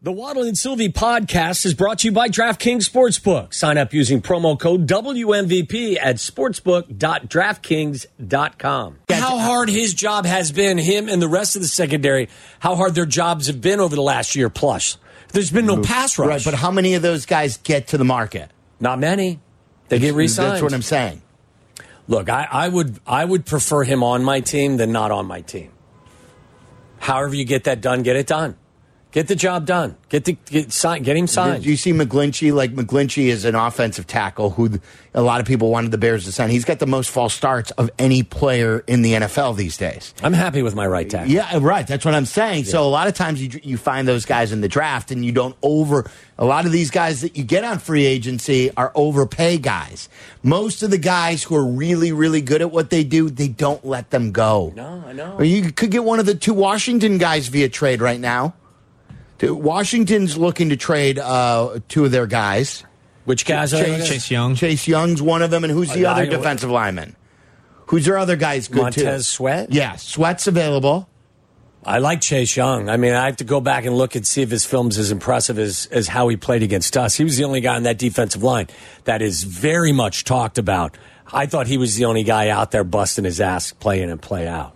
The Waddle and Silvy podcast is brought to you by DraftKings Sportsbook. Sign up using promo code WMVP at sportsbook.draftkings.com. How hard his job has been, him and the rest of the secondary, how hard their jobs have been over the last year plus. There's been no pass rush. Right, but how many of those guys get to the market? Not many. They get re-signed. That's what I'm saying. Look, I, I would I would prefer him on my team than not on my team. However you get that done, get it done. Get the job done. Get the get, sign, get him signed. Do you see McGlinchey? Like McGlinchey is an offensive tackle who a lot of people wanted the Bears to sign. He's got the most false starts of any player in the NFL these days. I'm happy with my right tackle. Yeah, right. That's what I'm saying. Yeah. So a lot of times you you find those guys in the draft and you don't over. A lot of these guys that you get on free agency are overpay guys. Most of the guys who are really really good at what they do, they don't let them go. No, I know. Or you could get one of the two Washington guys via trade right now. Washington's looking to trade uh, two of their guys. Which guys Chase, are Chase Young? Chase Young's one of them, and who's the uh, other I, defensive lineman? Who's their other guys good Montez too? Sweat? Yeah, Sweat's available. I like Chase Young. I mean, I have to go back and look and see if his film's as impressive as, as how he played against us. He was the only guy on that defensive line that is very much talked about. I thought he was the only guy out there busting his ass, playing and play out.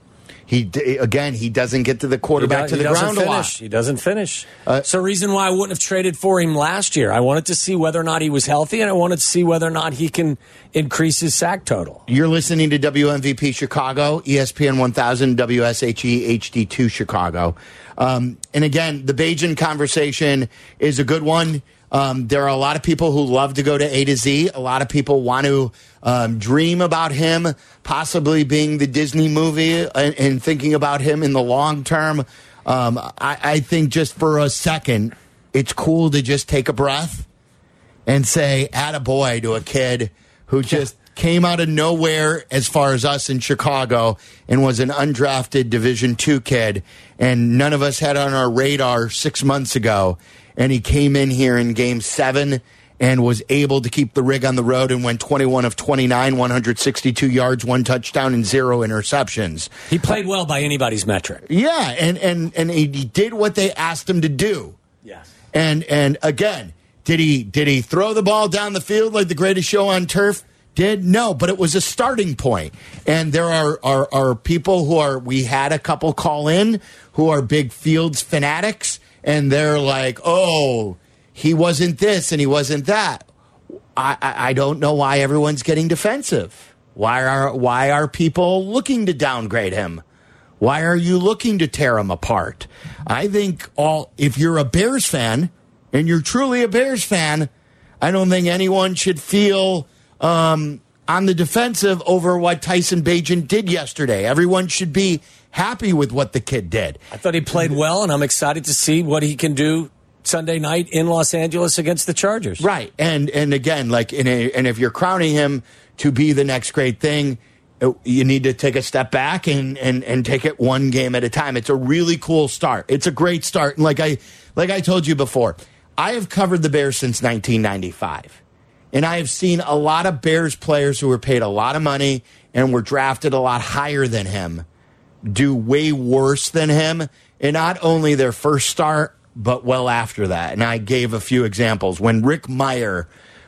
He again, he doesn't get to the quarterback to the ground finish. a lot. He doesn't finish. Uh, the reason why I wouldn't have traded for him last year. I wanted to see whether or not he was healthy, and I wanted to see whether or not he can increase his sack total. You're listening to WMVP Chicago, ESPN 1000, WSHE HD2 Chicago. Um, and again, the Bagent conversation is a good one. Um, there are a lot of people who love to go to A to Z. A lot of people want to um, dream about him possibly being the Disney movie and, and thinking about him in the long term. Um, I, I think just for a second, it's cool to just take a breath and say, add a boy to a kid who just came out of nowhere as far as us in Chicago and was an undrafted Division two kid, and none of us had on our radar six months ago and he came in here in game seven and was able to keep the rig on the road and went 21 of 29, 162 yards, one touchdown, and zero interceptions. He played well by anybody's metric. Yeah, and and and he did what they asked him to do. Yes. And and again, did he did he throw the ball down the field like the greatest show on turf? Did no, but it was a starting point. And there are, are are people who are we had a couple call in who are big fields fanatics and they're like, oh, he wasn't this and he wasn't that. I, I, I don't know why everyone's getting defensive. Why are why are people looking to downgrade him? Why are you looking to tear him apart? I think all if you're a Bears fan and you're truly a Bears fan, I don't think anyone should feel um, on the defensive over what Tyson Bagent did yesterday. Everyone should be happy with what the kid did. I thought he played well, and I'm excited to see what he can do Sunday night in Los Angeles against the Chargers. Right, and and again, like in a, and if you're crowning him to be the next great thing, uh, you need to take a step back and and and take it one game at a time. It's a really cool start. It's a great start, and like I like I told you before, I have covered the Bears since 1995. And I have seen a lot of Bears players who were paid a lot of money and were drafted a lot higher than him do way worse than him in not only their first start, but well after that. And I gave a few examples. When Rick Mirer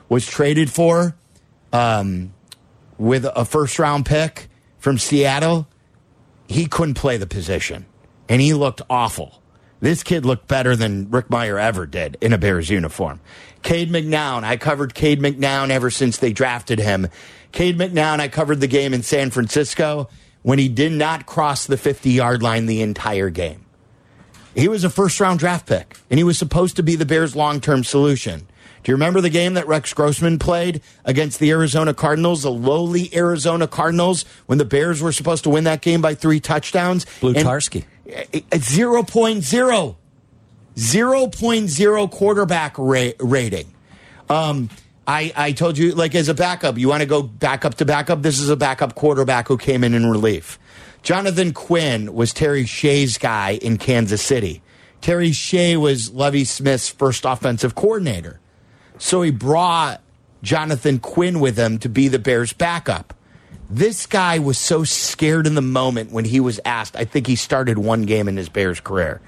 was traded for um, with a first round pick from Seattle, he couldn't play the position and he looked awful. This kid looked better than Rick Mirer ever did in a Bears uniform. Cade McNown, I covered Cade McNown ever since they drafted him. Cade McNown, I covered the game in San Francisco when he did not cross the 50 yard line the entire game. He was a first round draft pick, and he was supposed to be the Bears' long term solution. Do you remember the game that Rex Grossman played against the Arizona Cardinals, the lowly Arizona Cardinals, when the Bears were supposed to win that game by three touchdowns? Blutarsky. At 0.0. 0.0 quarterback ra- rating. Um, I, I told you, like, as a backup, you want to go backup to backup? This is a backup quarterback who came in in relief. Jonathan Quinn was Terry Shea's guy in Kansas City. Terry Shea was Lovie Smith's first offensive coordinator. So he brought Jonathan Quinn with him to be the Bears' backup. This guy was so scared in the moment when he was asked. I think he started one game in his Bears career.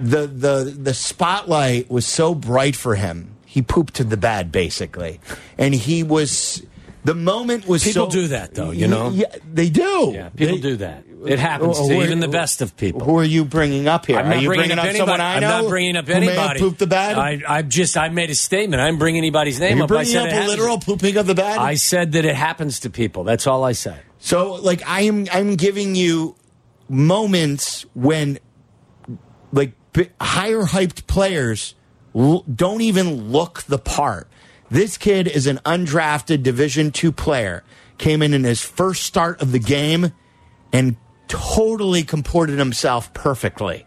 the the the spotlight was so bright for him. He pooped to the bed basically, and he was. The moment was People so- do that, though, you know? Yeah, they do. Yeah, people They- do that. It happens Who to even the best of people. Who are you bringing up here? I'm are you bringing, bringing up, up, anybody. someone I know? I'm not bringing up who anybody. pooped the bed? I, I just I made a statement. I didn't bring anybody's name up. I bringing said up a literal pooping of the bed? I said that it happens to people. That's all I said. So, like, I'm I'm giving you moments when, like, higher hyped players don't even look the part. This kid is an undrafted Division two player. Came in in his first start of the game and totally comported himself perfectly,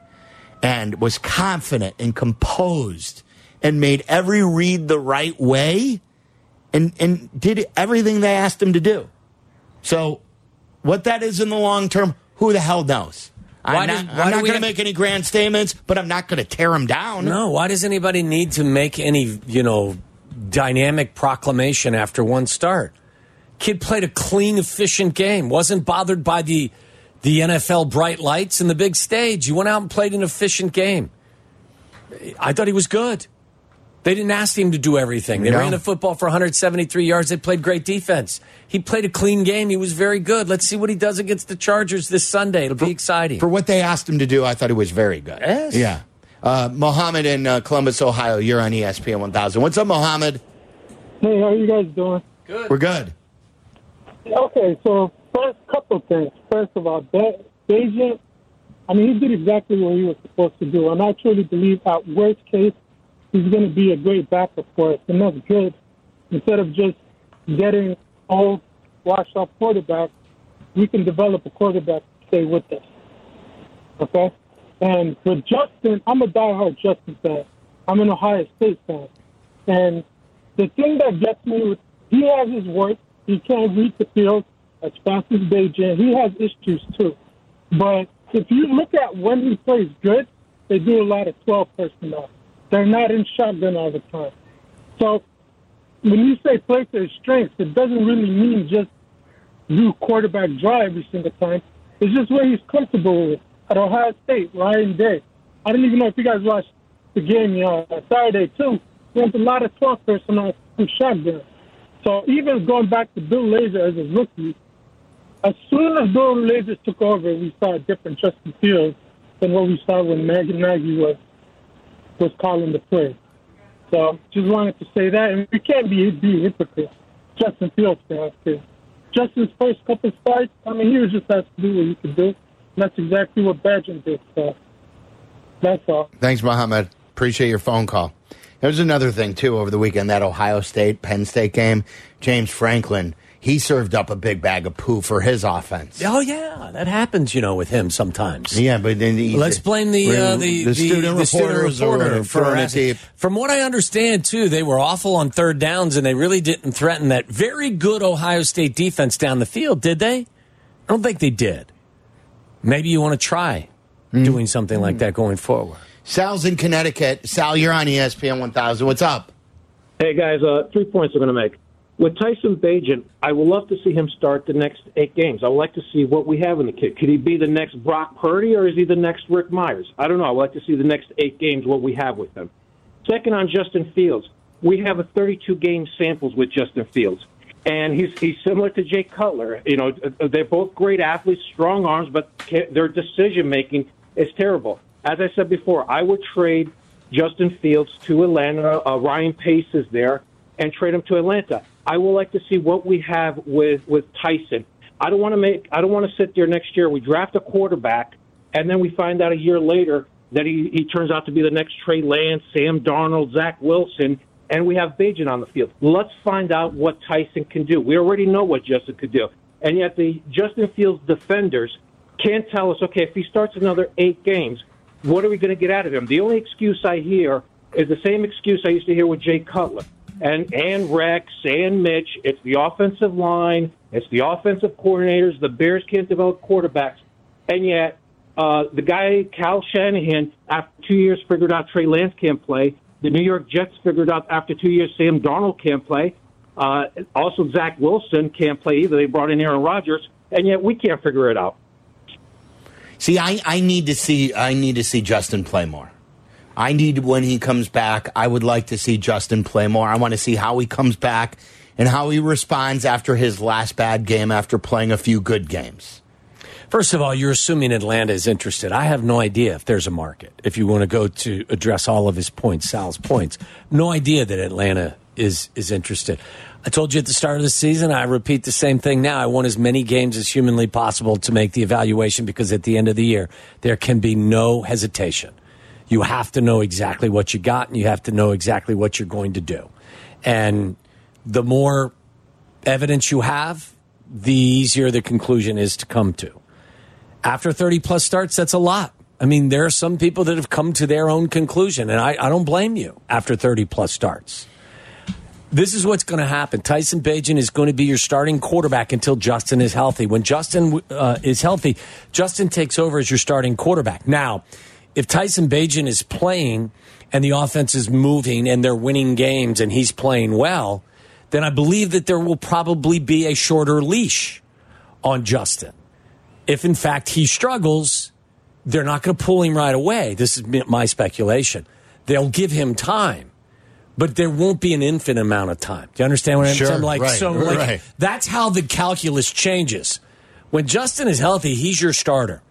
and was confident and composed, and made every read the right way, and and did everything they asked him to do. So, what that is in the long term, who the hell knows? Why I'm did- not, why I'm do not we going to have- make any grand statements, but I'm not going to tear him down. No, why does anybody need to make any, you know, dynamic proclamation after one start? Kid played a clean, efficient game. Wasn't bothered by the the NFL bright lights and the big stage. He went out and played an efficient game. I thought he was good. They didn't ask him to do everything. They No. ran the football for 173 yards. They played great defense. He played a clean game. He was very good. Let's see what he does against the Chargers this Sunday. It'll be exciting. For what they asked him to do, I thought he was very good. Yes. Yeah. Uh, Mohammed in uh, Columbus, Ohio, you're on ESPN 1000. What's up, Mohammed? Hey, how you guys doing? Good. We're good. Okay, so first couple things. First of all, Be- Bagent, I mean, he did exactly what he was supposed to do, and I truly believe, at worst case, he's going to be a great backup for us, and that's good. Instead of just getting old, washed up quarterback, we can develop a quarterback to stay with us. Okay, and with Justin, I'm a diehard Justin fan. I'm an Ohio State fan, and the thing that gets me with he has his work. He can't read the field as fast as Bagent. He has issues too. But if you look at when he plays good, they do a lot of 12 personnel. They're not in shotgun all the time. So when you say play to his strengths, it doesn't really mean just do quarterback draw every single time. It's just where he's comfortable with. At Ohio State, Ryan Day. I don't even know if you guys watched the game you know, Saturday too. There's a lot of 12 personnel from shotgun. So even going back to Bill Lazor as a rookie, as soon as Bill Lazor took over, we saw a different Justin Fields than what we saw when Maggie Nagy was was calling the play. So just wanted to say that, and we can't be be hypocrites. Justin Fields fans too. Justin's first couple starts, I mean, he was just asked to do what he could do. And that's exactly what Badger did. So that's all. Thanks, Mohammed. Appreciate your phone call. There's another thing, too, over the weekend that Ohio State Penn State game. James Franklin, he served up a big bag of poo for his offense. Oh yeah, that happens, you know, with him sometimes. Yeah, but then he, Let's blame the uh, the, the student the student reporters reporter for throwing it harassing- deep. From what I understand, too, they were awful on third downs, and they really didn't threaten that very good Ohio State defense down the field, did they? I don't think they did. Maybe you want to try Hmm. doing something like that going forward. Sal's in Connecticut. Sal, you're on ESPN 1000. What's up? Hey guys, uh, three points I'm going to make. With Tyson Bagent, I would love to see him start the next eight games. I would like to see what we have in the kid. Could he be the next Brock Purdy or is he the next Rick Myers? I don't know. I would like to see the next eight games what we have with him. Second, on Justin Fields, we have a 32 game samples with Justin Fields, and he's he's similar to Jay Cutler. You know, they're both great athletes, strong arms, but their decision making is terrible. As I said before, I would trade Justin Fields to Atlanta. Uh, Ryan Pace is there, and trade him to Atlanta. I would like to see what we have with with Tyson. I don't want to make. I don't want to sit there next year. We draft a quarterback, and then we find out a year later that he, he turns out to be the next Trey Lance, Sam Darnold, Zach Wilson, and we have Bagent on the field. Let's find out what Tyson can do. We already know what Justin could do, and yet the Justin Fields defenders can't tell us. Okay, if he starts another eight games, what are we going to get out of him? The only excuse I hear is the same excuse I used to hear with Jay Cutler and and Rex and Mitch. It's the offensive line. It's the offensive coordinators. The Bears can't develop quarterbacks, and yet uh, the guy Kyle Shanahan, after two years, figured out Trey Lance can't play. The New York Jets figured out after two years Sam Darnold can't play. Uh, also, Zach Wilson can't play either. They brought in Aaron Rodgers, and yet we can't figure it out. See, I, I need to see I need to see Justin play more. I need when he comes back. I would like to see Justin play more. I want to see how he comes back and how he responds after his last bad game after playing a few good games. First of all, you're assuming Atlanta is interested. I have no idea if there's a market. If you want to go to address all of his points, Sal's points, no idea that Atlanta is is interested. I told you at the start of the season. I repeat the same thing now. I want as many games as humanly possible to make the evaluation because at the end of the year, there can be no hesitation. You have to know exactly what you got, and you have to know exactly what you're going to do. And the more evidence you have, the easier the conclusion is to come to after 30 plus starts, that's a lot. I mean, there are some people that have come to their own conclusion, and I, I don't blame you after 30 plus starts. This is what's going to happen. Tyson Bagent is going to be your starting quarterback until Justin is healthy. When Justin uh, is healthy, Justin takes over as your starting quarterback. Now, if Tyson Bagent is playing and the offense is moving and they're winning games and he's playing well, then I believe that there will probably be a shorter leash on Justin if in fact he struggles, they're not going to pull him right away. This is my speculation. They'll give him time, but there won't be an infinite amount of time. Do you understand what I'm sure, saying? Like, right, so, like, right. that's how the calculus changes. When Justin is healthy, he's your starter.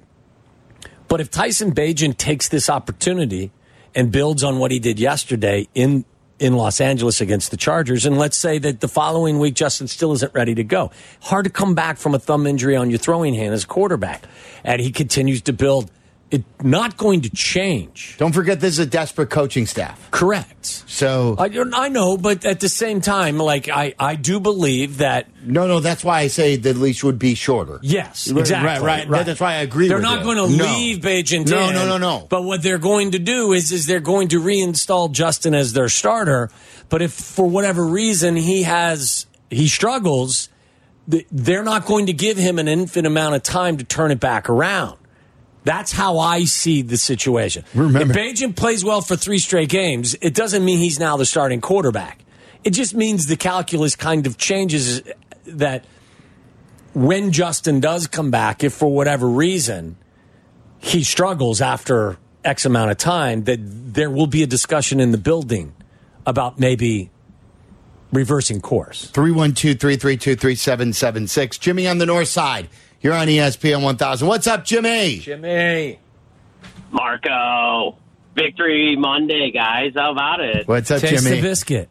But if Tyson Bagent takes this opportunity and builds on what he did yesterday in in Los Angeles against the Chargers. And let's say that the following week, Justin still isn't ready to go. Hard to come back from a thumb injury on your throwing hand as a quarterback. And he continues to build. It not going to change. Don't forget, this is a desperate coaching staff. Correct. So I, I know, but at the same time, like I, I do believe that no, no, that's why I say the leash would be shorter. Yes, exactly. right, right. That's why I agree They're not you. going to No. leave Bagent No, no, no, no. But what they're going to do is, is they're going to reinstall Justin as their starter. But if for whatever reason he has he struggles, they're not going to give him an infinite amount of time to turn it back around. That's how I see the situation. Remember- if Bagent plays well for three straight games, it doesn't mean he's now the starting quarterback. It just means the calculus kind of changes that when Justin does come back, if for whatever reason he struggles after X amount of time, that there will be a discussion in the building about maybe reversing course. 312 332 3776. Jimmy on the north side. You're on ESPN 1000. What's up, Jimmy? Jimmy. Marco. Victory Monday, guys. How about it? What's up, Taste Jimmy? the biscuit.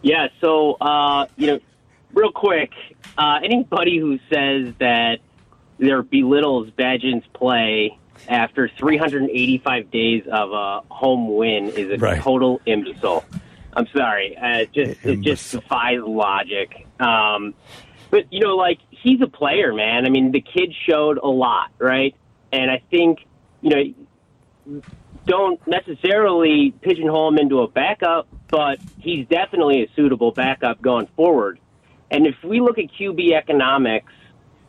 Yeah, so, uh, you know, real quick, uh, anybody who says that there belittles Bagent's play after 385 days of a home win is a Right. total imbecile. I'm sorry. Uh, it just, it just defies logic. Um, but, you know, like, he's a player, man. I mean, the kid showed a lot, right? And I think, you know, don't necessarily pigeonhole him into a backup, but he's definitely a suitable backup going forward. And if we look at QB economics,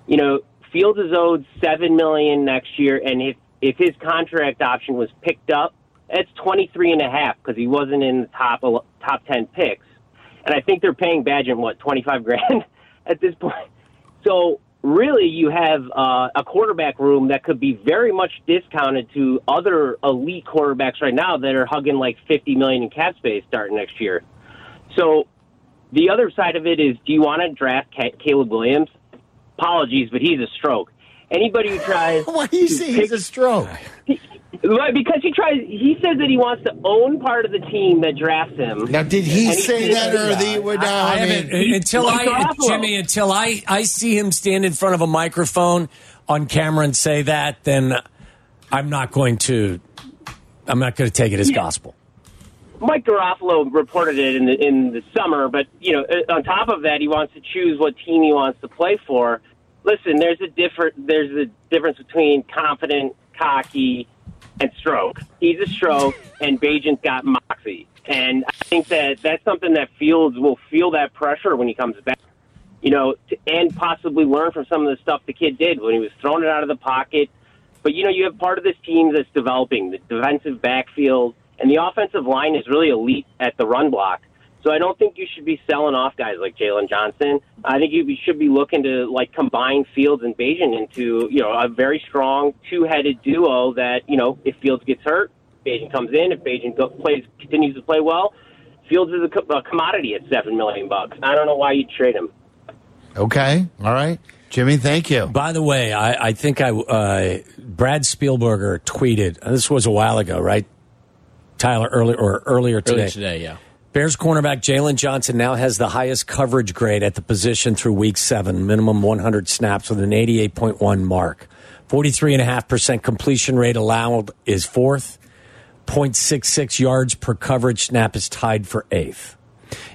you know, Fields is owed seven million next year, and if if his contract option was picked up, that's twenty three and a half because he wasn't in the top top ten picks. And I think they're paying Bagent what twenty five grand at this point. So really, you have uh, a quarterback room that could be very much discounted to other elite quarterbacks right now that are hugging like fifty million in cap space starting next year. So the other side of it is, do you want to draft Caleb Williams? Apologies, but he's a stroke. Anybody who tries, Why do you say he's a stroke? Right, because he tries. He says that he wants to own part of the team that drafts him. Now, did he And he say that or that. the? well, No, I, I, haven't mean, until I Jimmy until I I see him stand in front of a microphone on camera and say that, then I'm not going to I'm not going to take it as gospel. Mike Garafolo reported it in the in the summer, but you know, uh, on top of that, he wants to choose what team he wants to play for. Listen, there's a different there's a difference between confident, cocky, and stroke. He's a stroke, and Bagent's got moxie, and I think that that's something that Fields will feel that pressure when he comes back. You know, to, and possibly learn from some of the stuff the kid did when he was throwing it out of the pocket. But you know, you have part of this team that's developing the defensive backfield, and the offensive line is really elite at the run block. So I don't think you should be selling off guys like Jaylon Johnson. I think you should be looking to like combine Fields and Bagent into you know a very strong two-headed duo that you know if Fields gets hurt, Bagent comes in, if Bagent go, plays continues to play well, Fields is a, co- a commodity at seven million bucks. I don't know why you'd trade him. Okay. All right. Jimmy, thank you. By the way, I, I think I uh, Brad Spielberger tweeted. This was a while ago, right? Tyler earlier or earlier today. Earlier today, yeah. Bears cornerback Jaylon Johnson now has the highest coverage grade at the position through week seven, minimum 100 snaps with an 88.1 mark. 43.5% completion rate allowed is fourth. 0.66 yards per coverage snap is tied for eighth.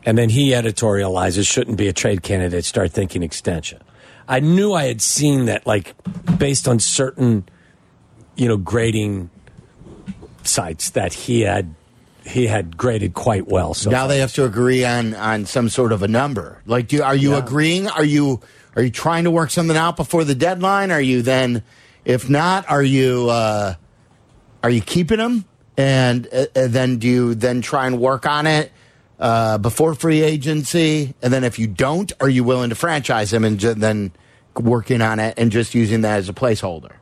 And then he editorializes shouldn't be a trade candidate, start thinking extension. I knew I had seen that, like, based on certain, you know, grading sites that he had he had graded quite well. So now they have to agree on on some sort of a number. Like, do are you Yeah. agreeing? Are you are you trying to work something out before the deadline? Are you then, if not, are you uh, are you keeping them? And uh, uh, then do you then try and work on it uh, before free agency? And then if you don't, are you willing to franchise him and ju- then working on it and just using that as a placeholder?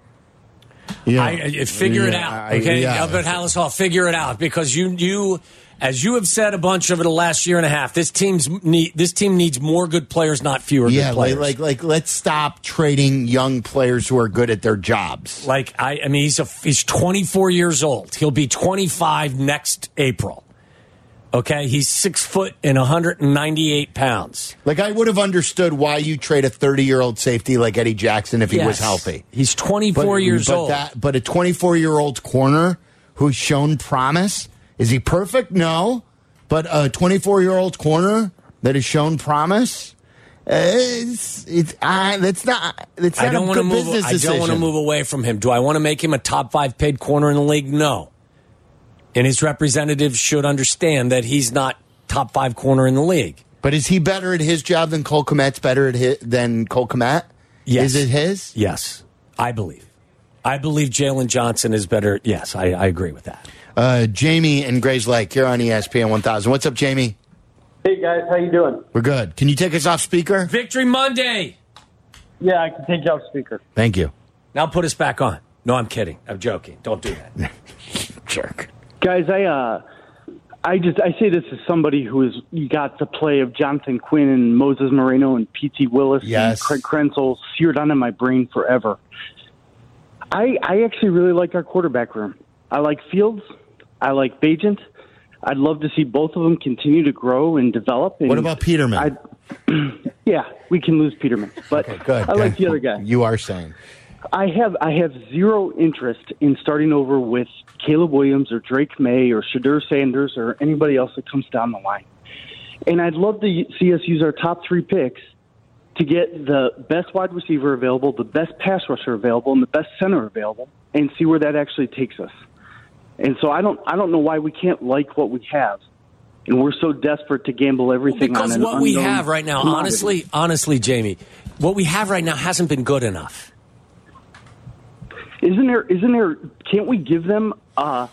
Yeah, I, I- figure it Yeah, out, I- okay? yeah. Albert Hallis Hall, figure it out because you you as you have said a bunch over the last year and a half, this team's need this team needs more good players, not fewer Yeah, good like, players. like like let's stop trading young players who are good at their jobs. Like I, I mean, he's a he's 24 years old. He'll be 25 next April. Okay, he's six foot and 198 pounds. Like I would have understood why you trade a 30 year old safety like Eddie Jackson if he was healthy. He's 24 years but old. That, but a 24 year old corner who's shown promise is he perfect? No, but a 24 year old corner that has shown promise. It's, it's uh, that's not that's not I don't a good move. business I don't want to move away from him. Do I want to make him a top five paid corner in the league? No. And his representatives should understand that he's not top five corner in the league. But is he better at his job than Cole Kmet's better at his, than Cole Kmet? Yes. Is it his? Yes, I believe. I believe Jaylon Johnson is better. Yes, I, I agree with that. Uh, Jamie and Grayslake, you're on ESPN 1000. What's up, Jamie? Hey guys, how you doing? We're good. Can you take us off speaker? Victory Monday. Yeah, I can take you off speaker. Thank you. Now put us back on. No, I'm kidding. I'm joking. Don't do that. Jerk. Guys, I uh I just I say this as somebody who has got the play of Jonathan Quinn and Moses Moreno and P.T. Willis Yes. and Craig Krenzel seared onto my brain forever. I I actually really like our quarterback room. I like Fields. I like Bagent. I'd love to see both of them continue to grow and develop. And What about Peterman? I, yeah, we can lose Peterman, but Good. I like good. the other guy. You are saying. I have I have zero interest in starting over with Caleb Williams or Drake Maye or Shedeur Sanders or anybody else that comes down the line. And I'd love to see us use our top three picks to get the best wide receiver available, the best pass rusher available, and the best center available, and see where that actually takes us. And so I don't I don't know why we can't like what we have, and we're so desperate to gamble everything because on an what we have right now, honestly, honestly, Jamie, what we have right now hasn't been good enough. Isn't there? Isn't there? Can't we give them uh,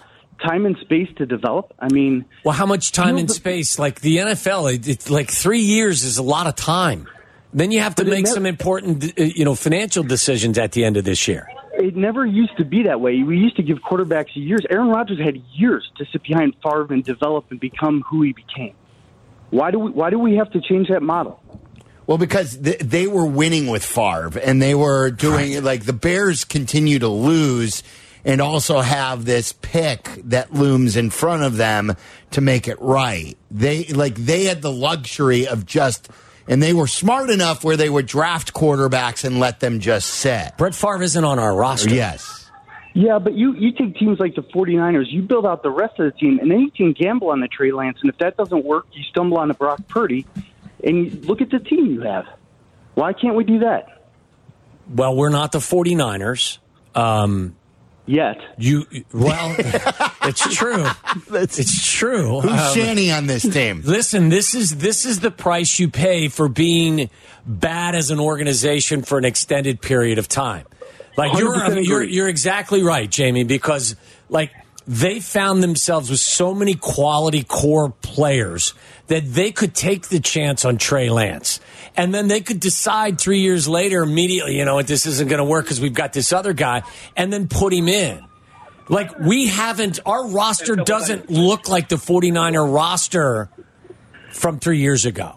time and space to develop? I mean, Well, how much time You know, and space? Like the NFL, it, it's like three years is a lot of time. Then you have to make some important, uh, you know, financial decisions at the end of this year. it never used to be that way. We used to give quarterbacks years. Aaron Rodgers had years to sit behind Favre and develop and become who he became. Why do we? Why do we have to change that model? Well, because th- they were winning with Favre, and they were doing like the Bears continue to lose, and also have this pick that looms in front of them to make it right. They like they had the luxury of just, and they were smart enough where they would draft quarterbacks and let them just sit. Brett Favre isn't on our roster. Yes. Yeah, but you you take teams like the 49ers, you build out the rest of the team, and then you can gamble on the Trey Lance, and if that doesn't work, you stumble on the Brock Purdy, and look at the team you have. Why can't we do that? Well, we're not the 49ers. Um, Yet. you well, it's true. it's true. Who's Um, Shanny on this team? Listen, this is this is the price you pay for being bad as an organization for an extended period of time. Like you're 100% you're you're exactly right, Jamie, because like they found themselves with so many quality core players that they could take the chance on Trey Lance. And then they could decide three years later immediately, you know what, this isn't going to work because we've got this other guy, and then put him in. Like we haven't our roster doesn't look like the 49er roster from 3 years ago.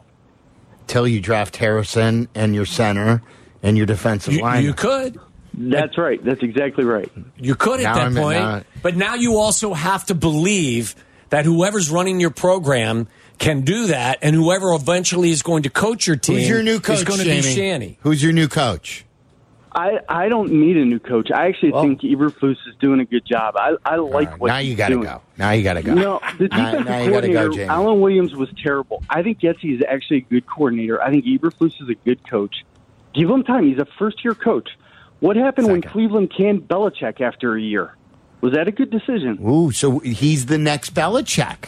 Till you draft Harrison and your center and your defensive You, line. you could That's right. That's exactly right. You could at Now that I'm- point, now- but now you also have to believe that whoever's running your program can do that, and whoever eventually is going to coach your team Who's your new coach, is going to Jamie? be Shanny. Who's your new coach? I, I don't need a new coach. I actually Well- think Eberflus is doing a good job. I, I like All right, what now he's you got to go. Now you got to go. No, the defensive now you gotta go, coordinator, Jamie. Alan Williams was terrible. I think Yetzi is actually a good coordinator. I think Eberflus is a good coach. Give him time. He's a first-year coach. What happened when Cleveland canned Belichick after a year? Was that a good decision? Ooh, so he's the next Belichick.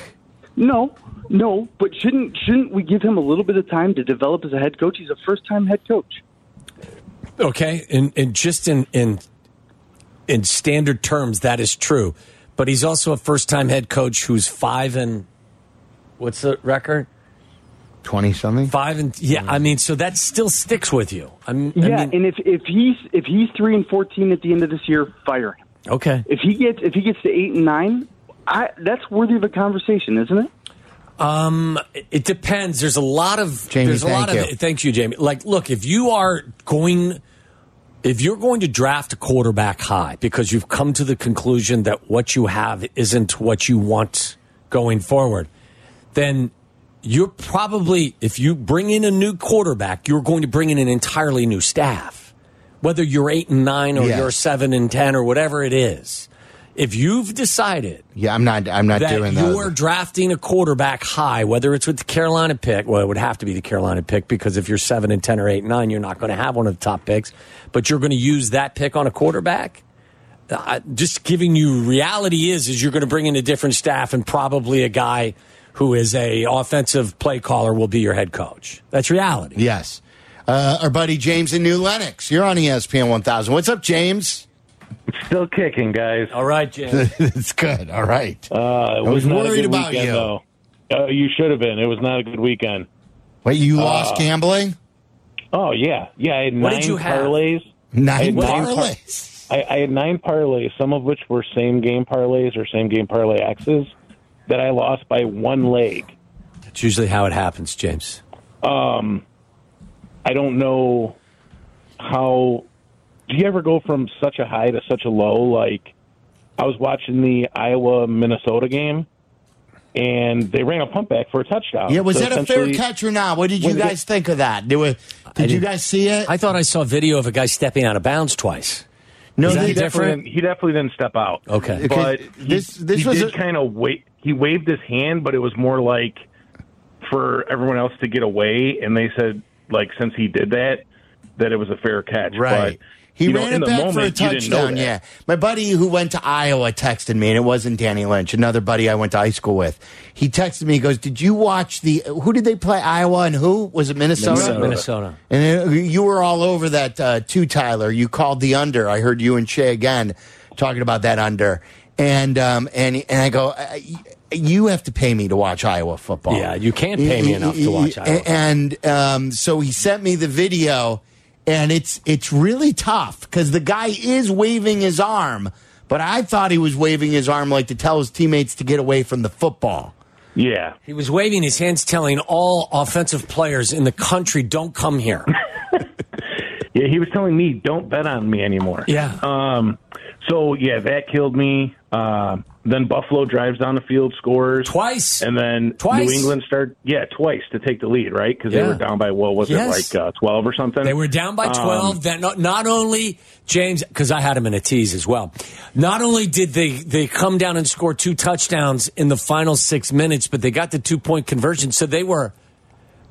No, no. But shouldn't shouldn't we give him a little bit of time to develop as a head coach? He's a first-time head coach. Okay, and, and just in in in standard terms, that is true. But he's also a first time head coach who's five and what's the record? 20 something? Five and yeah. I mean, so that still sticks with you. I'm, Yeah, I mean, and if if he's if he's three and fourteen at the end of this year, fire him. okay. If he gets if he gets to eight and nine, I that's worthy of a conversation, isn't it? Um, It depends. There's a lot of Jamie, there's a lot thank of you. thank you, Jamie. Like, look, if you are going, if you're going to draft a quarterback high because you've come to the conclusion that what you have isn't what you want going forward, then you're probably if you bring in a new quarterback, you're going to bring in an entirely new staff. Whether you're eight and nine or Yes. you're seven and ten or whatever it is, if you've decided Yeah, I'm not I'm not that doing that. you're drafting a quarterback high, whether it's with the Carolina pick, well, it would have to be the Carolina pick because if you're seven and ten or eight and nine, you're not going to have one of the top picks. But you're going to use that pick on a quarterback. Uh, just giving you reality is is you're going to bring in a different staff and probably a guy who is a offensive play caller will be your head coach. That's reality. Yes. Uh, our buddy James in New Lenox. You're on ESPN 1000. What's up, James? Still kicking, guys. All right, James. it's good. All right. Uh, it I was not a worried good about weekend, you. Though. Uh, you should have been. It was not a good weekend. Wait, you lost gambling? Oh yeah, yeah. I had What nine did you have? parlays. I Nine had nine par- parlays. I, I had nine parlays, some of which were same game parlays or same game parlay X's, that I lost by one leg. That's usually how it happens, James. Um, I don't know how. Do you ever go from such a high to such a low? Like, I was watching the Iowa Minnesota game, and they ran a pump back for a touchdown. Yeah, was So that a fair catch or not? What did you Was it- guys think of that? Did, we, did you guys see it? I thought I saw a video of a guy stepping out of bounds twice. no, Is that they- he definitely different? didn't, he definitely didn't step out. Okay. Okay, but he, this- this he was a- kind of wait. He waved his hand, but it was more like for everyone else to get away. And they said, like, since he did that, that it was a fair catch. Right. But, he you know, ran in it the back moment, for a you didn't touchdown. Yeah. My buddy who went to Iowa texted me, and it wasn't Danny Lynch, another buddy I went to high school with. He texted me, he goes, Did you watch the. Who did they play? Iowa and who? Was it Minnesota? Minnesota. Minnesota. And uh, you were all over that uh, too, Tyler. You called the under. I heard you and Shay again talking about that under. And um, and and I go, uh, you have to pay me to watch Iowa football. Yeah, you can't pay me enough to watch Iowa. And um, so he sent me the video, and it's it's really tough because the guy is waving his arm, but I thought he was waving his arm like to tell his teammates to get away from the football. Yeah. He was waving his hands, telling all offensive players in the country, "Don't come here." Yeah, he was telling me, don't bet on me anymore. Yeah. Um, so, yeah, that killed me. Um, then Buffalo drives down the field, scores. Twice. And then Twice. New England start, yeah, twice to take the lead, right? Because Yeah. they were down by, what was Yes. it, like uh, 12 or something? They were down by Um, 12. that not, not only, James, because I had him in a tease as well, not only did they, they come down and score two touchdowns in the final six minutes, but they got the two point conversion. So they were,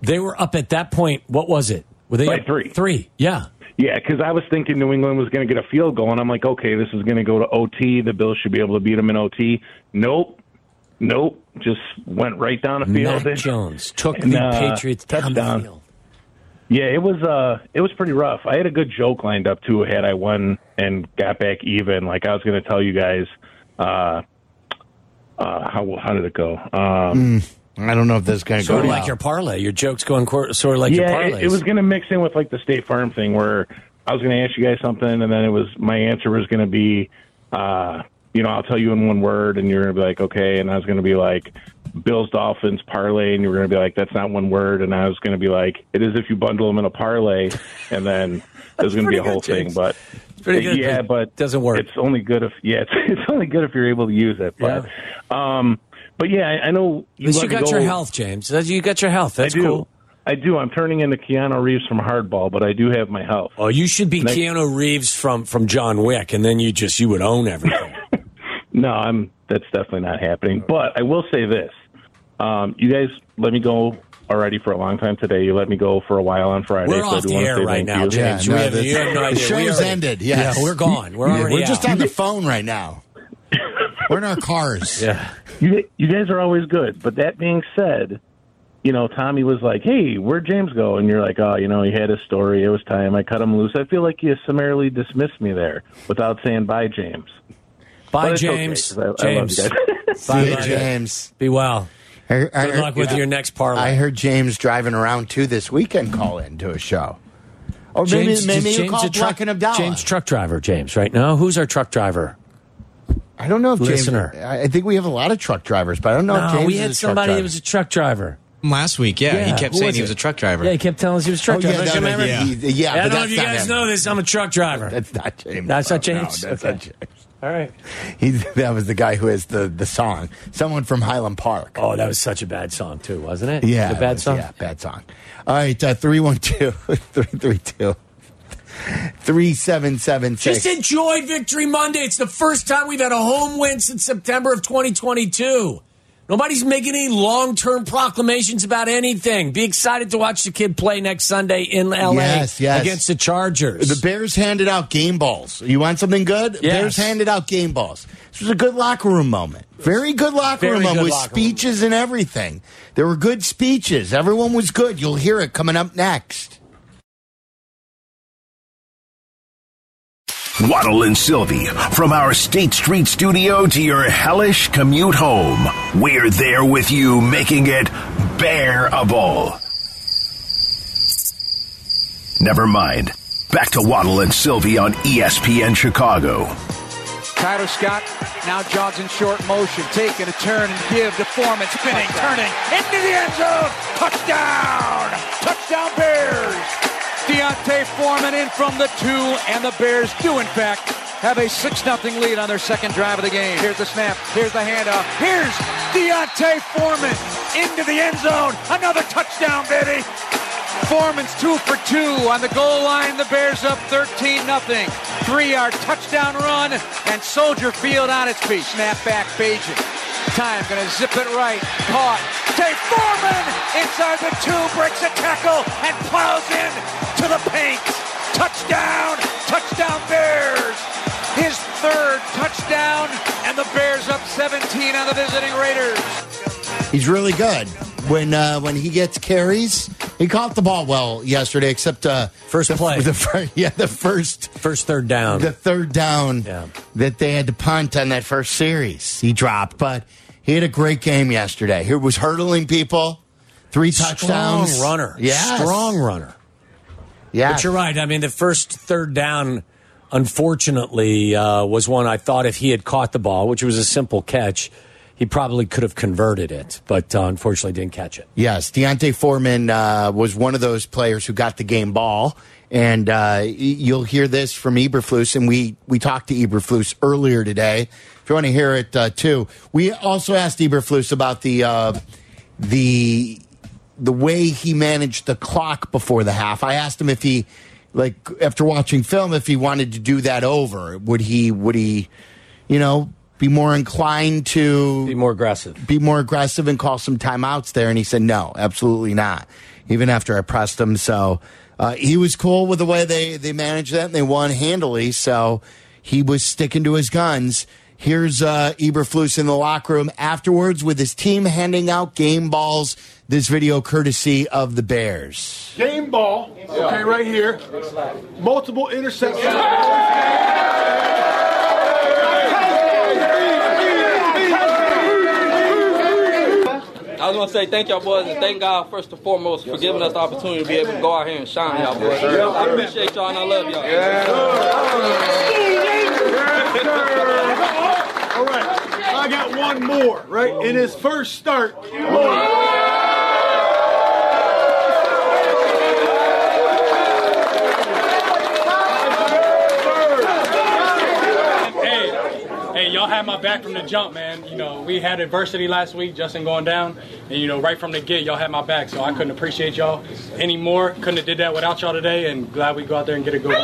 they were up at that point. What was it? Were they By three. Three. Yeah. Yeah, because I was thinking New England was going to get a field goal, and I'm like, okay, this is going to go to OT. The Bills should be able to beat them in OT. Nope. Nope. Just went right down the field. Mac Jones took And, the uh, Patriots down the touchdown. field. Yeah, it was uh it was pretty rough. I had a good joke lined up too had I won and got back even. Like I was gonna tell you guys uh uh how how did it go? Um I don't know if this is going to go Sort of well. like your parlay. Your joke's going cor- sort of like your yeah, parlays. it, it was gonna mix in with like the State Farm thing where I was gonna ask you guys something and then it was my answer was gonna be uh you know, I'll tell you in one word, and you're gonna be like, okay, and I was gonna be like. Bills Dolphins parlay, and you were going to be like, "That's not one word," and I was going to be like, "It is if you bundle them in a parlay," and then there's going to be a whole thing. James. But pretty good, yeah, but but doesn't work. It's only good if yeah, it's, it's only good if you're able to use it. But um, but yeah, I, I know At least you got your health, James. You got your health. That's I do. cool. I do. I'm turning into Keanu Reeves from Hardball, but I do have my health. Oh, you should be Next- Keanu Reeves from from John Wick, and then you just you would own everything. No, I'm. That's definitely not happening. But I will say this: um, you guys let me go already for a long time today. You let me go for a while on Friday. We're so I off do the air right now, you. James. Yeah, we no, have, you have no idea. We show's ended, yes. Yeah, we're gone. We're Yeah, already we're just out. on the phone right now. We're in our cars. Yeah. You, you guys are always good. But that being said, you know, Tommy was like, "Hey, where'd James go?" And you're like, "Oh, you know, he had a story. It was time. I cut him loose." I feel like you summarily dismissed me there without saying bye, James. Bye, James. okay, James. 'cause I- I love James. you guys. Bye, you, bye. James. Be well. I, I Good heard- luck with your next parlay. I heard James driving around too this weekend. Call in to a show. Or maybe James, maybe is you James call a truck, Black. James truck driver. James, right now. Who's our truck driver? I don't know if Listener. James. I I think we have a lot of truck drivers, but I don't know if No, James we is had a truck somebody driver. that was a truck driver. Last week, yeah, Yeah, he kept who saying was he was a truck driver. Yeah, he kept telling us he was a truck Oh, driver. yeah, Don't you no, no, remember? he- yeah, I don't know that's if you guys him. know this. I'm a truck driver. That's not James. That's not No, James? that's Okay. not James. All right. He's, that was the guy who has the, the song. Someone from Highland Park. Oh, that was such a bad song too, wasn't it? yeah. Was it a bad was- song. Yeah, bad song. All right, uh, 312 332 3776. Just enjoy Victory Monday. It's the first time we've had a home win since September of 2022. Nobody's making any long term proclamations about anything. Be excited to watch the kid play next Sunday in LA Yes, yes. against the Chargers. The Bears handed out game balls. You want something good? Yes. Bears handed out game balls. This was a good locker room moment. Very good locker Very room moment with locker room. speeches and everything. There were good speeches. Everyone was good. You'll hear it coming up next. Waddle and Silvy, from our State Street studio to your hellish commute home, we're there with you, making it bearable. Never mind. Back to Waddle and Silvy on ESPN Chicago. Tyler Scott now jogs in short motion, taking a turn and give to Foreman, spinning, turning, into the end zone. Touchdown! Touchdown Bears! D'Onta Foreman in from the two, and the Bears do, in fact, have a 6 0 lead on their second drive of the game. Here's the snap. Here's the handoff. Here's D'Onta Foreman into the end zone. Another touchdown, baby! Foreman's two for two on the goal line. The Bears up 13 0 Three yard touchdown run, and Soldier Field on its feet. Snap back, Bagent. Time, gonna zip it right. Caught. Tay Foreman inside the two, breaks a tackle, and plows in to the paint. Touchdown! Touchdown Bears! His third touchdown, and the Bears up 17 on the visiting Raiders. He's really good. When uh, when he gets carries, he caught the ball well yesterday, except uh, First the, play. The yeah, the first First third down. the third down Yeah. that they had to punt on that first series. He dropped, but he had a great game yesterday. He was hurdling people, three touchdowns. Strong runner. Yeah, Strong runner. Yeah, But you're right. I mean, the first third down, unfortunately, uh, was one I thought if he had caught the ball, which was a simple catch, he probably could have converted it, but uh, unfortunately didn't catch it. Yes, D'Onta Foreman uh, was one of those players who got the game ball, and uh, you'll hear this from Eberflus, and we we talked to Eberflus earlier today. If you want to hear it uh, too, we also asked Eberflus about the uh, the the way he managed the clock before the half. I asked him if he like after watching film if he wanted to do that over. Would he would he you know be more inclined to Be more aggressive. be more aggressive and call some timeouts there? And he said, no, absolutely not. Even after I pressed him. So uh, he was cool with the way they, they managed that and they won handily. So he was sticking to his guns. Here's uh, Eberflus in the locker room afterwards with his team handing out game balls. This video courtesy of the Bears. Game ball, okay, right here. Multiple interceptions. I was gonna say thank y'all boys and thank God first and foremost for giving us the opportunity to be able to go out here and shine y'all boys. I appreciate y'all and I love y'all. All right. I got one more, right? In his first start. Hey, hey, y'all had my back from the jump, man. You know, we had adversity last week, Justin going down, and you know, right from the get, y'all had my back. So I couldn't appreciate y'all anymore. Couldn't have did that without y'all today, and glad we go out there and get a good one.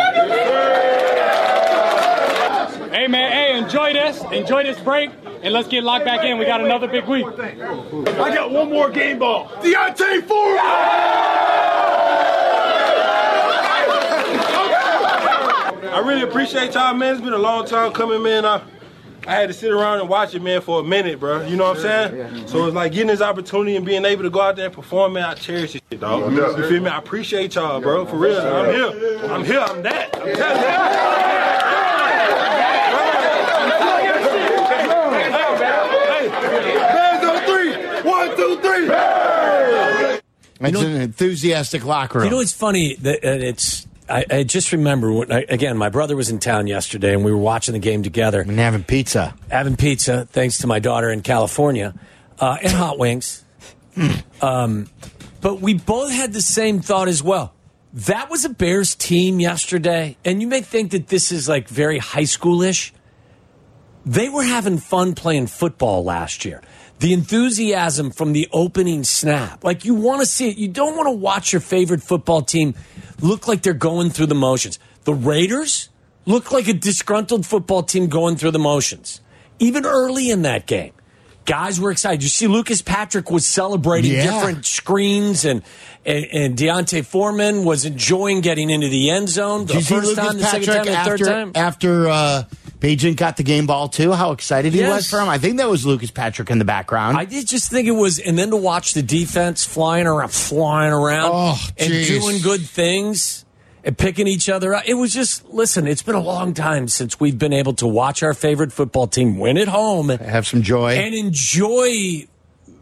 Hey, man, hey, enjoy this, enjoy this break, and let's get locked back in. We got another big week. I got one more game ball. D'Onta Foreman! I really appreciate y'all, man. It's been a long time coming, man. I, I had to sit around and watch it, man, for a minute, bro. You know what I'm saying? Yeah. So it's like getting this opportunity and being able to go out there and perform, man. I cherish this shit, dog. You feel me? I appreciate y'all, bro. For real. I'm here. I'm here. I'm that. I'm telling you. Bands on three. One, two, three. It's an enthusiastic locker room. You know what's funny? That uh, it's. I, I just remember when, I, again. My brother was in town yesterday, and we were watching the game together. and having pizza. having pizza, thanks to my daughter in California, uh, and hot wings. um, but we both had the same thought as well. That was a Bears team yesterday, and you may think that this is like very high schoolish. They were having fun playing football last year. The enthusiasm from the opening snap, like you want to see it. You don't want to watch your favorite football team look like they're going through the motions. The Raiders look like a disgruntled football team going through the motions. Even early in that game, guys were excited. You see, Lucas Patrick was celebrating Yeah. different screens, and, and and D'Onta Foreman was enjoying getting into the end zone the Did you see first Lucas time, the second Patrick time, the after, third time. after uh, Bagent got the game ball too? How excited he Yes. was for him. I think that was Lucas Patrick in the background. I did just think it was, and then to watch the defense flying around, flying around, Oh, and doing good things and picking each other up. It was just, listen, it's been a long time since we've been able to watch our favorite football team win at home Have some joy. and enjoy,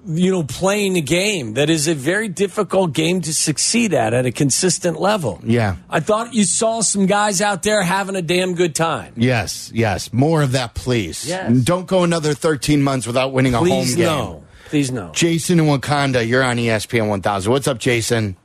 you know, playing a game that is a very difficult game to succeed at at a consistent level. Yeah. I thought you saw some guys out there having a damn good time. yes, yes. More of that, please. Yes. Don't go another 13 months without winning a Please home game. no. Please no. Jason in Wauconda, you're on ESPN 1000. What's up, Jason?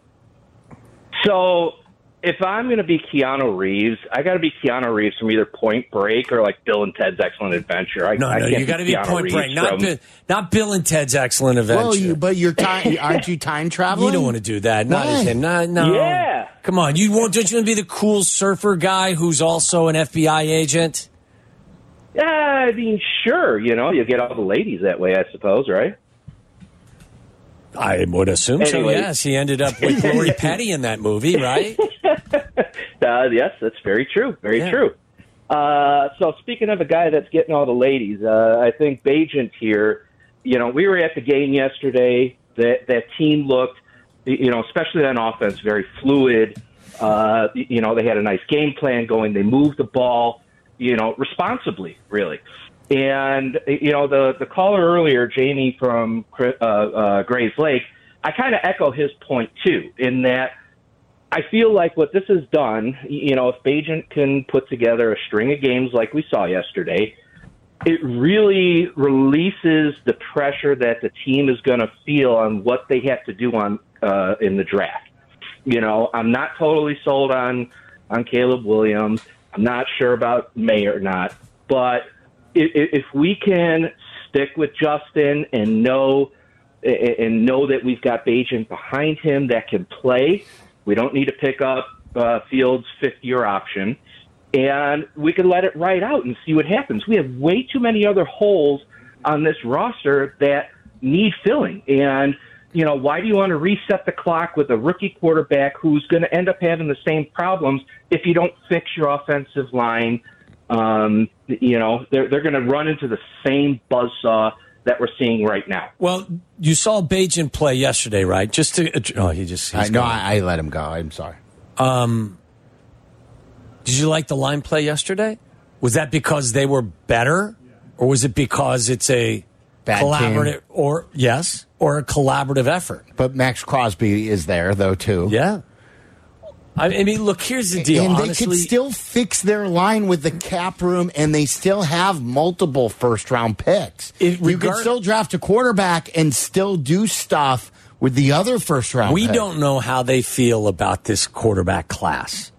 So if I'm going to be Keanu Reeves, I got to be Keanu Reeves from either Point Break or like Bill and Ted's Excellent Adventure. I, No, I no, can't you got to be Keanu Point Reeves Break, not from- Bill, not Bill and Ted's Excellent Adventure. Well, you, but you're time, aren't you time traveling? You don't want to do that. Not Why? as him. No, no. Yeah. Come on. You won't. Don't you want to be the cool surfer guy who's also an FBI agent? Yeah, I mean, sure. You know, you get all the ladies that way, I suppose, right? I would assume so. Yes, he ended up with Lori Petty in that movie, right? Uh, yes, that's very true. Very Yeah. true. Uh, so speaking of a guy that's getting all the ladies, uh, I think Bagent here. You know, we were at the game yesterday. That that team looked, you know, especially on offense, very fluid. Uh, you know, they had a nice game plan going. They moved the ball, you know, responsibly, really. And you know, the the caller earlier, Jamie from uh, uh, Grayslake, I kind of echo his point too, in that I feel like what this has done, you know, if Bagent can put together a string of games like we saw yesterday, it really releases the pressure that the team is going to feel on what they have to do on uh, in the draft. You know, I'm not totally sold on on Caleb Williams. I'm not sure about Maye or not, but if, if we can stick with Justin and know and know that we've got Bagent behind him that can play, we don't need to pick up uh, Fields' fifth year option, and we can let it ride out and see what happens. We have way too many other holes on this roster that need filling, and you know why do you want to reset the clock with a rookie quarterback who's going to end up having the same problems if you don't fix your offensive line? Um, you know they're they're going to run into the same buzzsaw that we're seeing right now. Well, you saw Bagent play yesterday, right? Just to oh, he just I he's know gone. I, I let him go. I'm sorry. Um, did you like the line play yesterday? Was that because they were better, or was it because it's a Bad collaborative, team. or yes, or a collaborative effort? But Maxx Crosby is there though too. Yeah. I mean, look, here's the deal. And they Honestly, could still fix their line with the cap room, and they still have multiple first round picks. you could still draft a quarterback and still do stuff with the other first round. we pick. don't know how they feel about this quarterback class.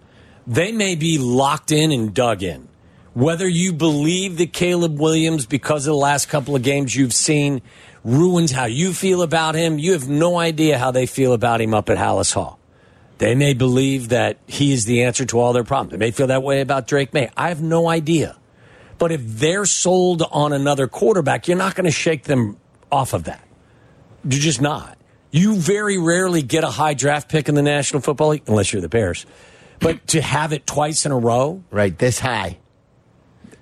They may be locked in and dug in. Whether you believe that Caleb Williams, because of the last couple of games you've seen, ruins how you feel about him, you have no idea how they feel about him up at Halas Hall. They may believe that he is the answer to all their problems. They may feel that way about Drake Maye. I have no idea. But if they're sold on another quarterback, you're not going to shake them off of that. You're just not. You very rarely get a high draft pick in the National Football League, unless you're the Bears. But to have it twice in a row, right? This high.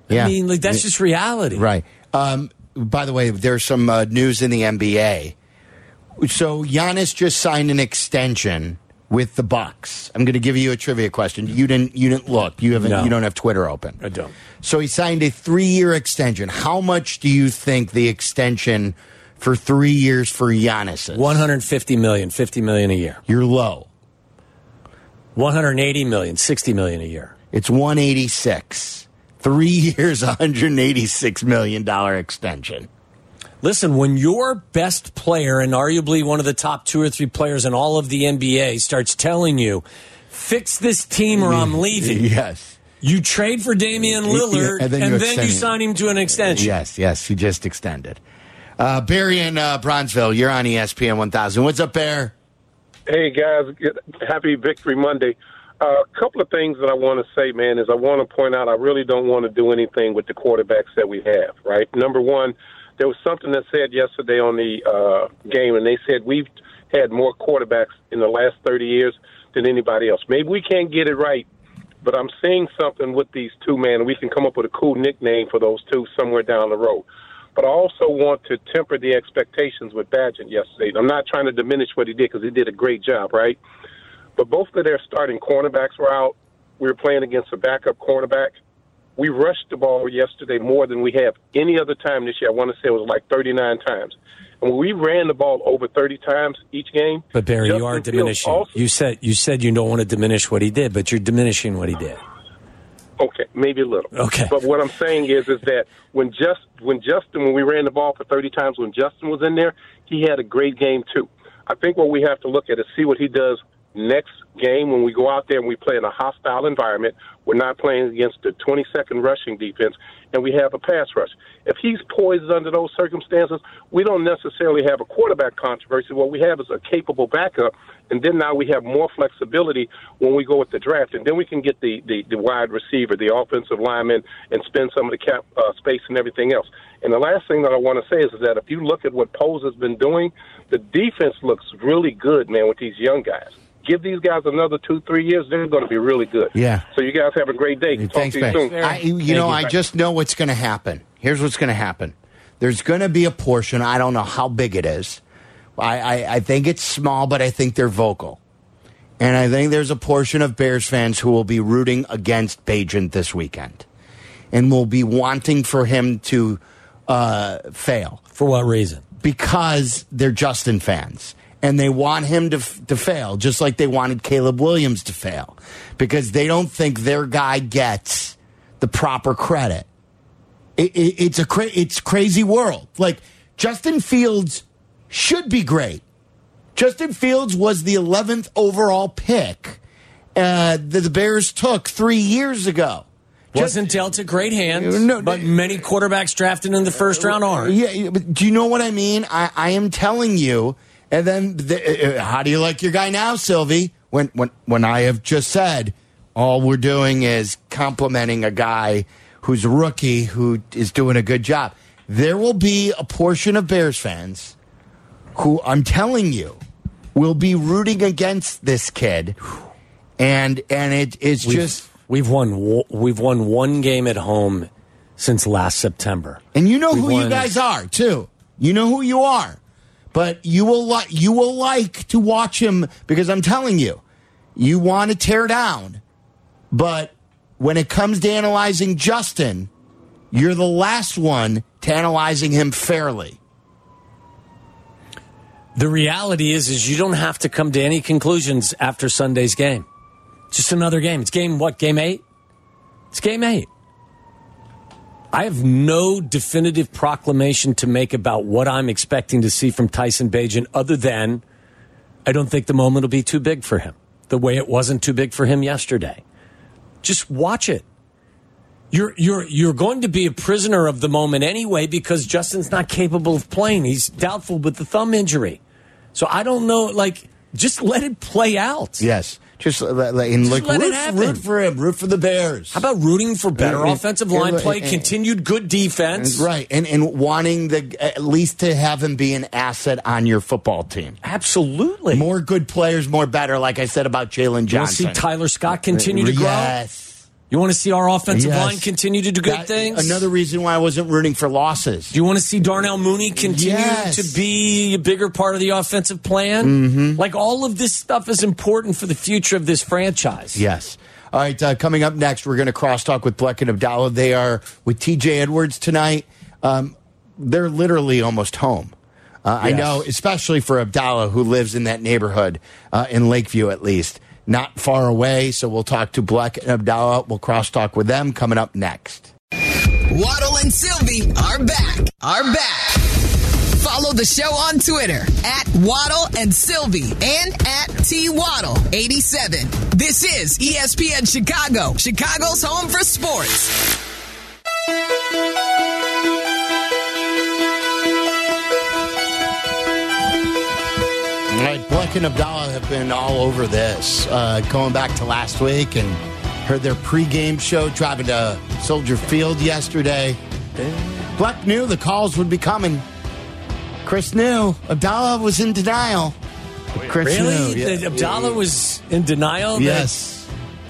Yeah. I mean, like that's just reality. Right. Um, by the way, there's some uh, news in the NBA. So Giannis just signed an extension with the Bucks. I'm going to give you a trivia question. You didn't. You didn't look. You haven't. No. You don't have Twitter open. I don't. So he signed a three-year extension. How much do you think the extension for three years for Giannis is? 150 million, 50 million a year. You're low. 180 million, 60 million a year. It's 186. Three years, 186 million dollar extension. Listen, when your best player and arguably one of the top two or three players in all of the NBA starts telling you, fix this team or I'm leaving. Yes. You trade for Damian Lillard Yeah, and then, you you, extend it. sign him to an extension. Yes, yes, he just extended. Uh, Barry in uh, Bronzeville, you're on ESPN 1000. What's up, Bear? Hey guys, happy Victory Monday. A couple of things that I want to say, man, is I want to point out I really don't want to do anything with the quarterbacks that we have. Right, number one, there was something that said yesterday on the uh, game, and they said we've had more quarterbacks in the last 30 years than anybody else. Maybe we can't get it right, but I'm seeing something with these two, man. We can come up with a cool nickname for those two somewhere down the road. But I also want to temper the expectations with Bagent yesterday. I'm not trying to diminish what he did because he did a great job, right? But both of their starting cornerbacks were out. We were playing against a backup cornerback. We rushed the ball yesterday more than we have any other time this year. I want to say it was like 39 times. And when we ran the ball over 30 times each game, But Barry, you are diminishing. also- you said you said you don't want to diminish what he did, but you're diminishing what he did. Okay, maybe a little. Okay. But what I'm saying is, is that when just when Justin, when we ran the ball for 30 times, when Justin was in there, he had a great game too. I think what we have to look at is see what he does next game when we go out there and we play in a hostile environment. We're not playing against the 22nd rushing defense, and we have a pass rush. If he's poised under those circumstances, we don't necessarily have a quarterback controversy. What we have is a capable backup, and then now we have more flexibility when we go with the draft, and then we can get the, the, the wide receiver, the offensive lineman, and spend some of the cap uh, space and everything else. And the last thing that I want to say is, is that if you look at what Pose has been doing, the defense looks really good, man, with these young guys. Give these guys another two, three years, they're going to be really good. Yeah. So you guys have a great day. Talk Thanks, to you soon. I, you know, I just know what's going to happen. Here's what's going to happen. There's going to be a portion. I don't know how big it is. I, I, I think it's small, but I think they're vocal. And I think there's a portion of Bears fans who will be rooting against Bagent this weekend and will be wanting for him to uh, fail. For what reason? Because they're Justin fans. And they want him to, to fail, just like they wanted Caleb Williams to fail, because they don't think their guy gets the proper credit. It, it, it's a cra- it's crazy world. Like Justin Fields should be great. Justin Fields was the 11th overall pick uh, that the Bears took three years ago. Wasn't dealt to great hands, but many quarterbacks drafted in the first round. Yeah, yeah, but do you know what I mean? I, I am telling you. And then, the, uh, how do you like your guy now, Silvy? When when when I have just said all we're doing is complimenting a guy who's a rookie who is doing a good job. There will be a portion of Bears fans who I'm telling you will be rooting against this kid, and and it it's We've- just we've won we've won one game at home since last September. And you know We've who you guys are too. You know who you are. But you will like you will like to watch him because I'm telling you, you want to tear down. But when it comes to analyzing Justin, you're the last one to analyzing him fairly. The reality is, is you don't have to come to any conclusions after Sunday's game. Just another game. It's game what? Game eight? It's game eight. I have no definitive proclamation to make about what I'm expecting to see from Tyson Bagent other than I don't think the moment will be too big for him, the way it wasn't too big for him yesterday. Just watch it. You're you're you're going to be a prisoner of the moment anyway because Justin's not capable of playing. He's doubtful with the thumb injury. So I don't know like just let it play out. Yes. Just, like, and Just like let it root, happen. root for him, root for the Bears. How about rooting for better And- offensive line and- play, and- continued good defense? Right, and and wanting the at least to have him be an asset on your football team. Absolutely, more good players, more better. Like I said about Jaylon You want to Johnson. see Tyler Scott continue to grow? Yes. You want to see our offensive Yes. line continue to do good That- things? Another reason why I wasn't rooting for losses. Do you want to see Darnell Mooney continue Yes. to be a bigger part of the offensive plan? Mm-hmm. Like all of this stuff is important for the future of this franchise. Yes. All right, uh, coming up next, we're going to crosstalk with Bleck and Abdallah. They are with TJ Edwards tonight. Um, they're literally almost home. Uh, I know, especially for Abdallah, who lives in that neighborhood, uh, in Lakeview at least. Not far away, so we'll talk to Bleck and Abdallah. We'll crosstalk with them coming up next. Waddle and Silvy are back. Are back. Follow the show on Twitter at Waddle and Silvy and at T Waddle 87. This is ESPN Chicago, Chicago's home for sports. Bleck and Abdallah have been all over this, uh, going back to last week and heard their pregame show driving to Soldier Field yesterday. Bleck knew the calls would be coming. Chris knew. Abdallah was in denial. Chris really? knew. That Abdallah was in denial? Yes.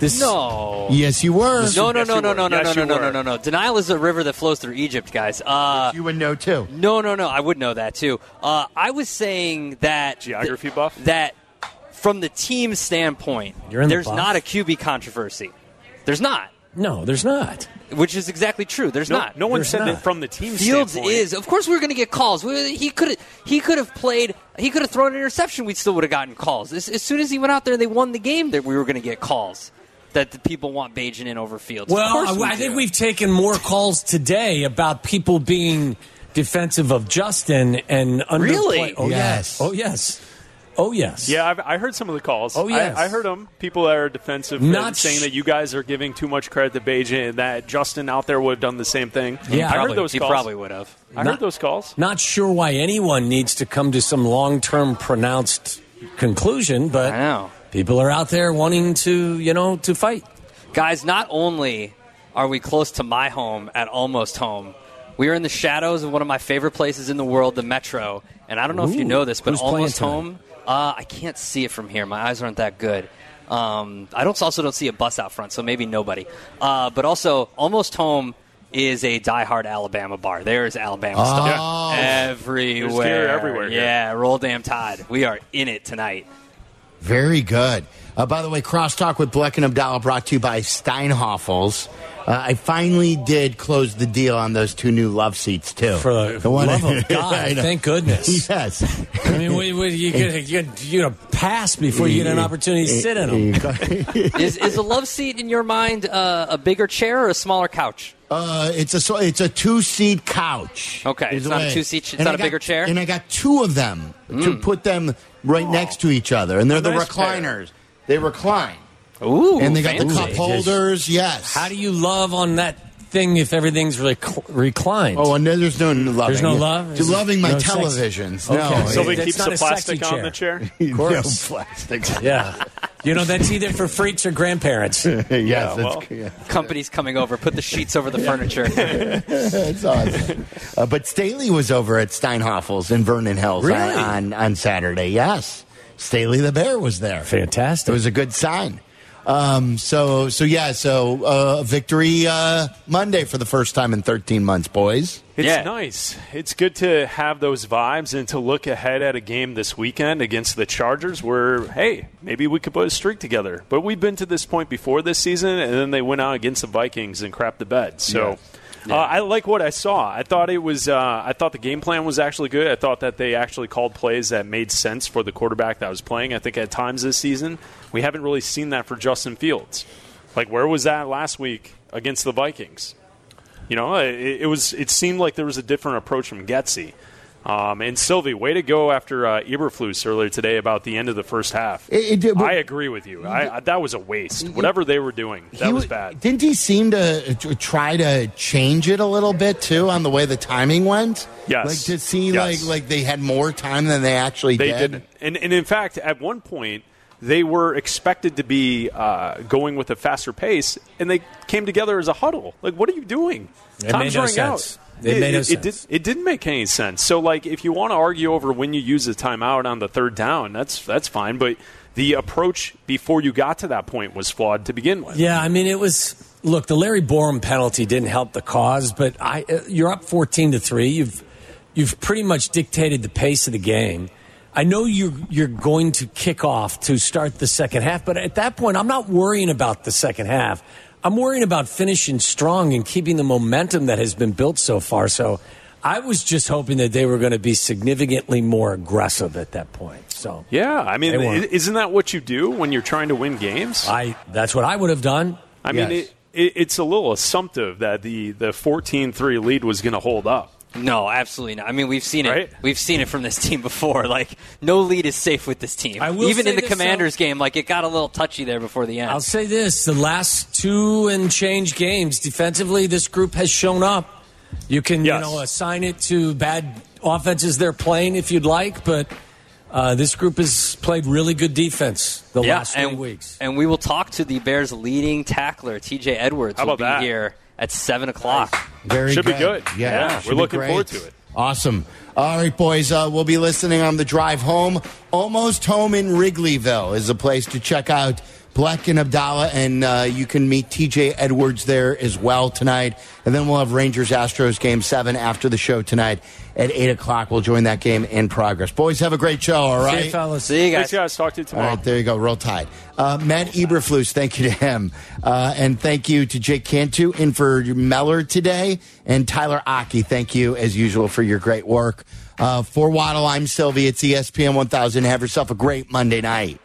This No. Yes, you were. No, no, no, no, no, no, Yes, no, no, no, no, no, no. Denial is a river that flows through Egypt, guys. Uh, you would know too. No, no, no. I would know that too. Uh, I was saying that geography buff. That from the team standpoint, You're in the there's buff? not a QB controversy. There's not. No, there's not. Which is exactly true. There's No- not. no one There's said that from the team Fields standpoint. is. Of course, we are going to get calls. We- He could. He could have played. He could have thrown an interception. We still would have gotten calls. As, as soon as he went out there, they won the game. That we were going to get calls. That the people want Bagent in over Fields. of Well, we I, I think we've taken more calls today about people being defensive of Justin and underplay. Really? Oh Yes. yes. Oh yes. Oh yes. Yeah, I've, I heard some of the calls. Oh, yes. I, I heard them. People that are defensive, Not saying sh- that you guys are giving too much credit to Bagent, and that Justin out there would have done the same thing. Yeah. I Probably- heard those he calls. probably would have. I Not- heard those calls. Not sure why anyone needs to come to some long-term pronounced conclusion, but I know. People are out there wanting to, you know, to fight. Guys, not only are we close to my home at almost home, we are in the shadows of one of my favorite places in the world, the Metro. And I don't know if you know this, but almost home. Uh, I can't see it from here. My eyes aren't that good. Um, I don't also don't see a bus out front, so maybe nobody. Uh, but also, almost home is a diehard Alabama bar. There is Alabama Oh. stuff everywhere. Gear everywhere here. Yeah, roll damn tide. We are in it tonight. Very good. Uh, by the way, Crosstalk with Bleck and Abdallah brought to you by Steinhafels. Uh, I finally did close the deal on those two new love seats too. For the, love of God, thank goodness. Yes. I mean, we, we, you get you get you know pass before you get an opportunity to sit in them. is, is a love seat in your mind uh, a bigger chair or a smaller couch? Uh, it's a it's a two seat couch. Okay, it's not a two-seat- it's And not I a got- bigger chair? And I got two of them to Mm. put them right next to each other, and they're A the nice pair. recliners. They recline. Ooh, and they got the cup holders. Yes. How do you love on that thing if everything's rec- reclined? Oh, and there's no loving. There's no love? You're it- loving my no sex? televisions. Okay. No, Silvy It's keeps not the a plastic on chair. the chair. Of course. no plastic. Yeah. You know, that's either for freaks or grandparents. yes, Yeah, well. yeah. Company's coming over. Put the sheets over the furniture. That's awesome. Uh, but Staley was over at Steinhafels in Vernon Hills on- Really? on, on Saturday. Yes, Staley the Bear was there. Fantastic. It was a good sign. Um, so so yeah, so uh, victory uh, Monday for the first time in 13 months, boys. It's Yeah. nice. It's good to have those vibes and to look ahead at a game this weekend against the Chargers where, hey, maybe we could put a streak together. But we've been to this point before this season, and then they went out against the Vikings and crapped the bed. So Uh, I like what I saw. I thought it was. Uh, I thought the game plan was actually good. I thought that they actually called plays that made sense for the quarterback that was playing. I think at times this season we haven't really seen that for Justin Fields. Like where was that last week against the Vikings? You know, it, it was. It seemed like there was a different approach from Getsy. Um, and Silvy, way to go after uh, Eberflus earlier today about the end of the first half. It- it- I agree with you. I, I, that was a waste. Whatever they were doing, that He was bad. Didn't he seem to, to try to change it a little bit too on the way the timing went? Yes. like to see Yes. like like they had more time than they actually They did. didn't. And, and in fact, at one point, they were expected to be uh, going with a faster pace, and they came together as a huddle. Like, what are you doing? It Time's made no running out. It made no it, sense. did, it didn't make any sense. So, like, if you want to argue over when you use a timeout on the third down, that's that's fine. But the approach before you got to that point was flawed to begin with. Yeah, I mean, it was. Look, the Larry Borom penalty didn't help the cause, but I, uh, you're up fourteen to three. You've you've pretty much dictated the pace of the game. I know you're you're going to kick off to start the second half, but at that point, I'm not worrying about the second half. I'm worrying about finishing strong and keeping the momentum that has been built so far. So, I was just hoping that they were going to be significantly more aggressive at that point. So, Yeah, I mean, They weren't. i- isn't that what you do when you're trying to win games? I that's what I would have done. I mean, it, it, it's a little assumptive that the the 14-3 lead was going to hold up. No, absolutely not. I mean, we've seen it. Right? We've seen it from this team before. Like, no lead is safe with this team. I will Even in the this, Commanders game, like it got a little touchy there before the end. I'll say this: the last two and change games defensively, this group has shown up. You can, Yes. you know, assign it to bad offenses they're playing if you'd like, but uh, this group has played really good defense the yeah, last three and, weeks. and we will talk to the Bears' leading tackler, T.J. Edwards. How will about be that? here at seven o'clock. Very Should good. be good. Yeah, Yeah, we're looking forward to it. Awesome. All right, boys. Uh, we'll be listening on the drive home. Almost home in Wrigleyville is a place to check out Bleck and Abdallah, and uh, you can meet TJ Edwards there as well tonight. And then we'll have Rangers Astros game seven after the show tonight at eight o'clock. We'll join that game in progress. Boys, have a great show. All right, See you, fellas. See you Thanks, guys. guys. Talk to you tomorrow. right, there you go. Roll Tide. Uh, Matt Eberflus, thank you to him. Uh, and thank you to Jake Cantu in for Meller today. And Tyler Aki, thank you as usual for your great work. Uh, for Waddle, I'm Silvy. It's ESPN 1000. Have yourself a great Monday night.